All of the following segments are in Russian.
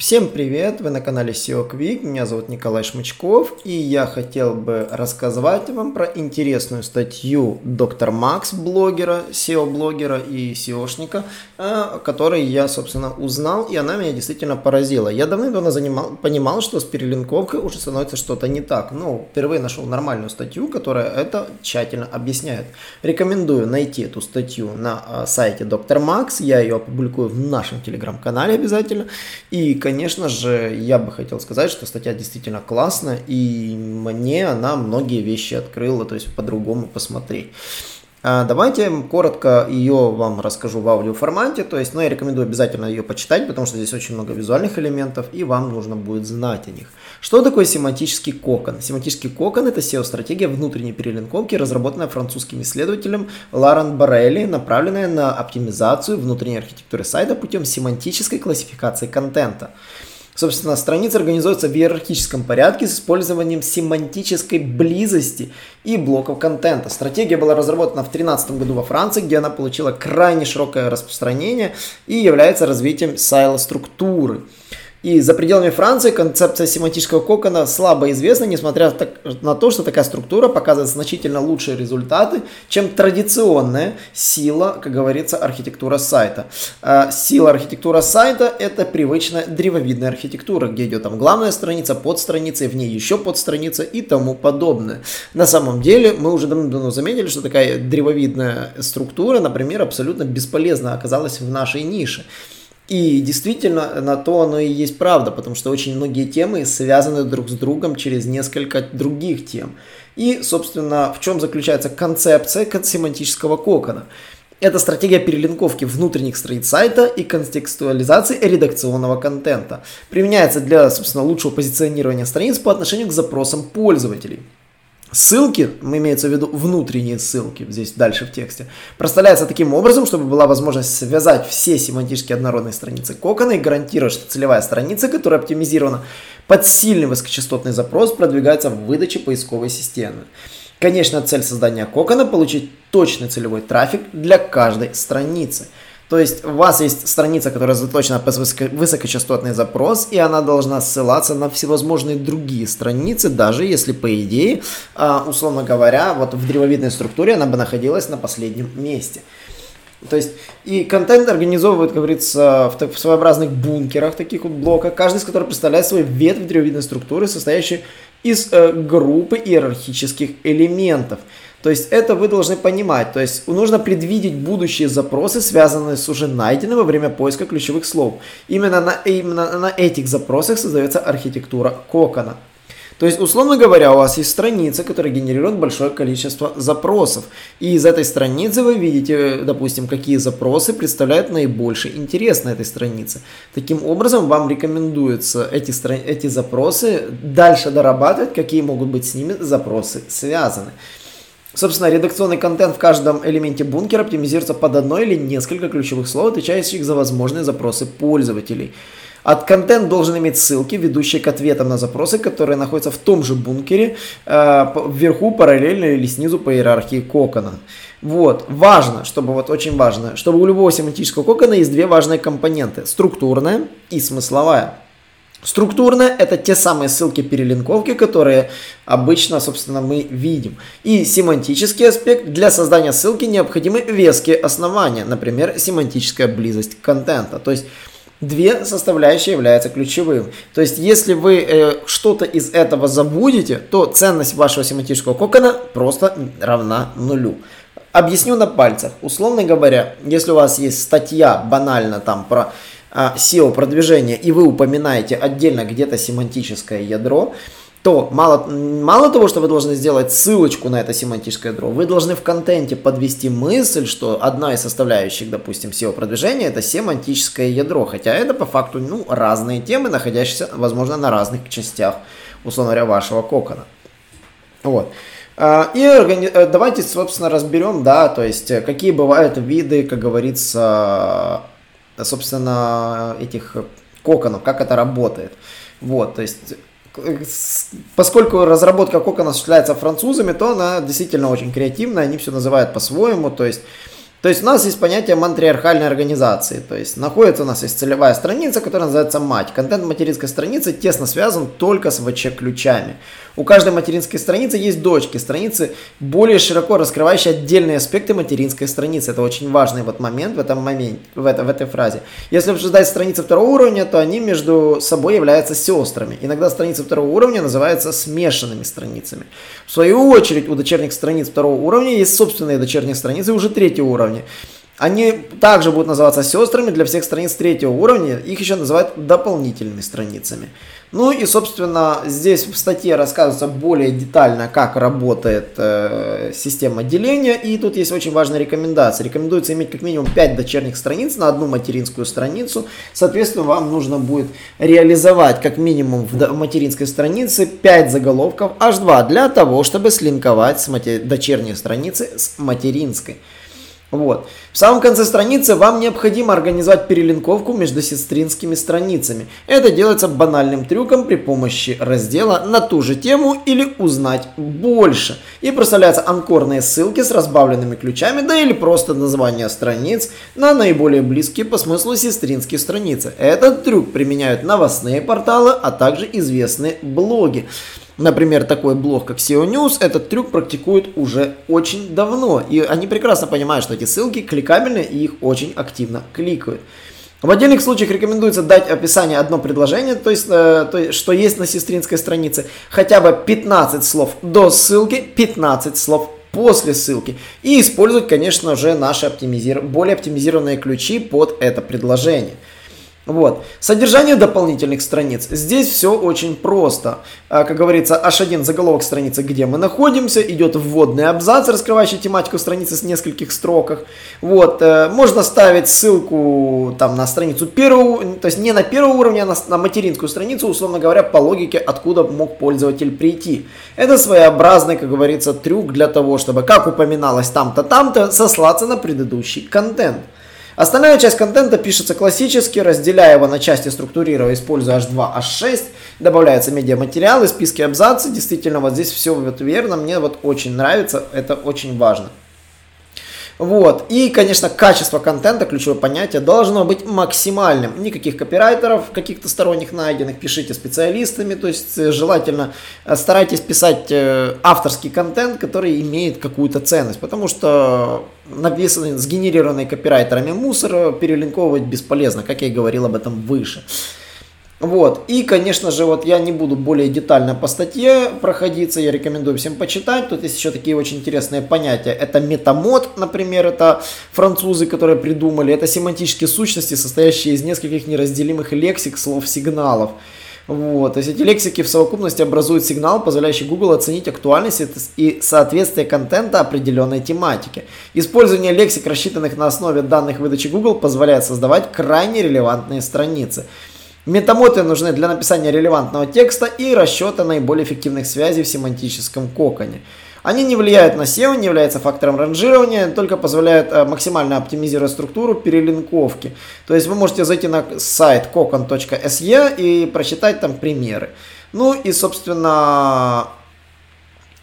Всем привет! Вы на канале SEO Quick. Меня зовут Николай Шмычков, и я хотел бы рассказать вам про интересную статью доктор Макс, блогера, SEO-блогера и SEOшника, э, который я, собственно, узнал, и она меня действительно поразила. Я занимал, понимал, что с перелинковкой уже становится что-то не так. Но впервые нашел нормальную статью, которая это тщательно объясняет. Рекомендую найти эту статью на э, сайте доктор Макс. Я ее опубликую в нашем телеграм-канале обязательно. И, конечно же, я бы хотел сказать, что статья действительно классная, и мне она многие вещи открыла, то есть по-другому посмотреть. А, давайте коротко ее вам расскажу в аудиоформате, то есть, ну, я рекомендую обязательно ее почитать, потому что здесь очень много визуальных элементов, и вам нужно будет знать о них. Что такое семантический кокон? Семантический кокон – это SEO-стратегия внутренней перелинковки, разработанная французским исследователем Ларен Барелли, направленная на оптимизацию внутренней архитектуры сайта путем семантической классификации контента. Собственно, страница организуется в иерархическом порядке с использованием семантической близости и блоков контента. Стратегия была разработана в 2013 году во Франции, где она получила крайне широкое распространение и является развитием сайла-структуры. И за пределами Франции концепция семантического кокона слабо известна, несмотря на то, что такая структура показывает значительно лучшие результаты, чем традиционная сила, как говорится, архитектура сайта. А, сила архитектура сайта – это привычная древовидная архитектура, где идет там главная страница, подстраница, и в ней еще подстраница и тому подобное. На самом деле, мы уже давно заметили, что такая древовидная структура, например, абсолютно бесполезна оказалась в нашей нише. И действительно, на то оно и есть правда, потому что очень многие темы связаны друг с другом через несколько других тем. И, собственно, в чем заключается концепция семантического кокона? Это стратегия перелинковки внутренних страниц сайта и контекстуализации редакционного контента. Применяется для, собственно, лучшего позиционирования страниц по отношению к запросам пользователей. Ссылки, имеется в виду внутренние ссылки, здесь дальше в тексте, проставляются таким образом, чтобы была возможность связать все семантически однородные страницы кокона и гарантировать, что целевая страница, которая оптимизирована под сильный высокочастотный запрос, продвигается в выдаче поисковой системы. Конечно, цель создания кокона – получить точный целевой трафик для каждой страницы – то есть у вас есть страница, которая заточена под высокочастотный запрос, и она должна ссылаться на всевозможные другие страницы, даже если, по идее, а, условно говоря, вот в древовидной структуре она бы находилась на последнем месте. То есть и контент организовывают, как говорится, в, в своеобразных бункерах, таких вот блоках, каждый из которых представляет свой ветвь древовидной структуры, состоящий из э, группы иерархических элементов. То есть это вы должны понимать. То есть нужно предвидеть будущие запросы, связанные с уже найденным во время поиска ключевых слов. Именно на, именно на этих запросах создается архитектура кокона. То есть, условно говоря, у вас есть страница, которая генерирует большое количество запросов. И из этой страницы вы видите, допустим, какие запросы представляют наибольший интерес на этой странице. Таким образом, вам рекомендуется эти, эти запросы дальше дорабатывать, какие могут быть с ними запросы связаны. Собственно, редакционный контент в каждом элементе бункера оптимизируется под одно или несколько ключевых слов, отвечающих за возможные запросы пользователей. От контент должен иметь ссылки, ведущие к ответам на запросы, которые находятся в том же бункере, э, вверху параллельно или снизу по иерархии кокона. Вот, важно, чтобы, вот очень важно, чтобы у любого семантического кокона есть две важные компоненты, структурная и смысловая. Структурно это те самые ссылки перелинковки, которые обычно, собственно, мы видим. И семантический аспект. Для создания ссылки необходимы веские основания, например, семантическая близость контента. То есть две составляющие являются ключевым. То есть, если вы э, что-то из этого забудете, то ценность вашего семантического кокона просто равна нулю. Объясню на пальцах. Условно говоря, если у вас есть статья банально там про SEO продвижения, и вы упоминаете отдельно где-то семантическое ядро, то мало, мало того, что вы должны сделать ссылочку на это семантическое ядро, вы должны в контенте подвести мысль, что одна из составляющих, допустим, SEO продвижения это семантическое ядро, хотя это по факту ну, разные темы, находящиеся, возможно, на разных частях, условно говоря, вашего кокона. Вот. А, и э, давайте, собственно, разберем, да, то есть э, какие бывают виды, как говорится, собственно, этих коконов, как это работает. Вот, то есть поскольку разработка кокона осуществляется французами, то она действительно очень креативная, они все называют по-своему, то есть то есть у нас есть понятие матриархальной организации. То есть находится у нас есть целевая страница, которая называется мать. Контент материнской страницы тесно связан только с ВЧ-ключами. У каждой материнской страницы есть дочки, страницы более широко раскрывающие отдельные аспекты материнской страницы. Это очень важный вот момент в этом моменте, в, это, в этой фразе. Если обсуждать страницы второго уровня, то они между собой являются сестрами. Иногда страницы второго уровня называются смешанными страницами. В свою очередь у дочерних страниц второго уровня есть собственные дочерние страницы уже третьего уровня. Они также будут называться сестрами для всех страниц третьего уровня. Их еще называют дополнительными страницами. Ну и, собственно, здесь в статье рассказывается более детально, как работает э, система деления. И тут есть очень важная рекомендация. Рекомендуется иметь как минимум 5 дочерних страниц на одну материнскую страницу. Соответственно, вам нужно будет реализовать как минимум в материнской странице 5 заголовков H2 для того, чтобы слинковать с матери... дочерней страницы с материнской. Вот. В самом конце страницы вам необходимо организовать перелинковку между сестринскими страницами. Это делается банальным трюком при помощи раздела на ту же тему или узнать больше. И проставляются анкорные ссылки с разбавленными ключами, да или просто название страниц на наиболее близкие по смыслу сестринские страницы. Этот трюк применяют новостные порталы, а также известные блоги. Например, такой блог, как SEO News, этот трюк практикуют уже очень давно. И они прекрасно понимают, что эти ссылки кликабельны и их очень активно кликают. В отдельных случаях рекомендуется дать описание одно предложение, то есть, э, то что есть на сестринской странице, хотя бы 15 слов до ссылки, 15 слов после ссылки. И использовать, конечно же, наши оптимизир... более оптимизированные ключи под это предложение. Вот. Содержание дополнительных страниц. Здесь все очень просто. А, как говорится, H1 заголовок страницы, где мы находимся, идет вводный абзац, раскрывающий тематику страницы с нескольких строках. Вот. Э, можно ставить ссылку там, на страницу первого, то есть не на первого уровня, а на, материнскую страницу, условно говоря, по логике, откуда мог пользователь прийти. Это своеобразный, как говорится, трюк для того, чтобы, как упоминалось там-то, там-то, сослаться на предыдущий контент. Остальная часть контента пишется классически, разделяя его на части, структурируя, используя H2, H6, добавляются медиаматериалы, списки абзацы. Действительно, вот здесь все вот верно, мне вот очень нравится, это очень важно. Вот. И, конечно, качество контента, ключевое понятие, должно быть максимальным. Никаких копирайтеров каких-то сторонних найденных, пишите специалистами, то есть э, желательно э, старайтесь писать э, авторский контент, который имеет какую-то ценность, потому что написанный, сгенерированный копирайтерами мусор перелинковывать бесполезно, как я и говорил об этом выше. Вот. И, конечно же, вот я не буду более детально по статье проходиться, я рекомендую всем почитать. Тут есть еще такие очень интересные понятия. Это метамод, например, это французы, которые придумали. Это семантические сущности, состоящие из нескольких неразделимых лексик, слов, сигналов. Вот. То есть эти лексики в совокупности образуют сигнал, позволяющий Google оценить актуальность и соответствие контента определенной тематике. Использование лексик, рассчитанных на основе данных выдачи Google, позволяет создавать крайне релевантные страницы. Метамоты нужны для написания релевантного текста и расчета наиболее эффективных связей в семантическом коконе. Они не влияют на SEO, не являются фактором ранжирования, только позволяют э, максимально оптимизировать структуру перелинковки. То есть вы можете зайти на сайт kokon.se и прочитать там примеры. Ну и, собственно,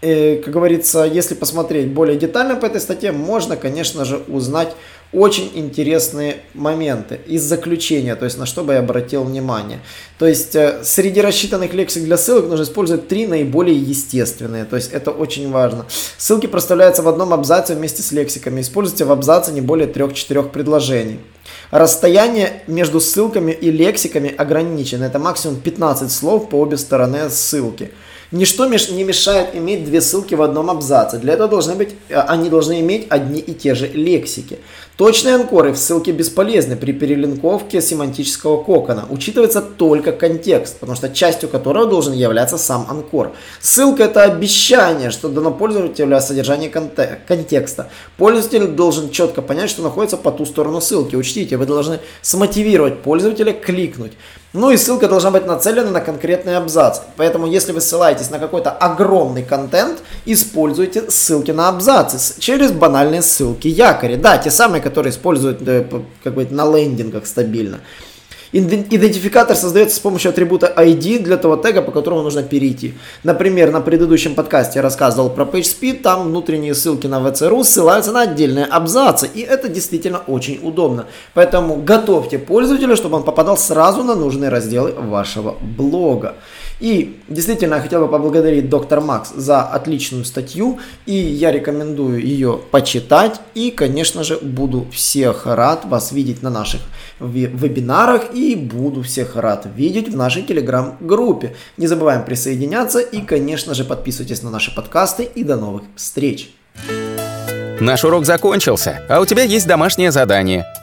э, как говорится, если посмотреть более детально по этой статье, можно, конечно же, узнать очень интересные моменты из заключения, то есть на что бы я обратил внимание. То есть э, среди рассчитанных лексик для ссылок нужно использовать три наиболее естественные, то есть это очень важно. Ссылки проставляются в одном абзаце вместе с лексиками. Используйте в абзаце не более трех-четырех предложений. Расстояние между ссылками и лексиками ограничено. Это максимум 15 слов по обе стороны ссылки. Ничто не мешает иметь две ссылки в одном абзаце. Для этого должны быть, э, они должны иметь одни и те же лексики. Точные анкоры в ссылке бесполезны при перелинковке семантического кокона. Учитывается только контекст, потому что частью которого должен являться сам анкор. Ссылка это обещание, что дано пользователю о содержании контекста. Пользователь должен четко понять, что находится по ту сторону ссылки. Учтите, вы должны смотивировать пользователя кликнуть. Ну и ссылка должна быть нацелена на конкретный абзац. Поэтому, если вы ссылаетесь на какой-то огромный контент, используйте ссылки на абзацы через банальные ссылки якори. Да, те самые, которые используют э, как бы на лендингах стабильно. Идентификатор создается с помощью атрибута ID для того тега, по которому нужно перейти. Например, на предыдущем подкасте я рассказывал про PageSpeed, там внутренние ссылки на VCRU ссылаются на отдельные абзацы, и это действительно очень удобно. Поэтому готовьте пользователя, чтобы он попадал сразу на нужные разделы вашего блога. И действительно, я хотел бы поблагодарить доктор Макс за отличную статью, и я рекомендую ее почитать, и, конечно же, буду всех рад вас видеть на наших вебинарах, и буду всех рад видеть в нашей телеграм-группе. Не забываем присоединяться, и, конечно же, подписывайтесь на наши подкасты, и до новых встреч! Наш урок закончился, а у тебя есть домашнее задание –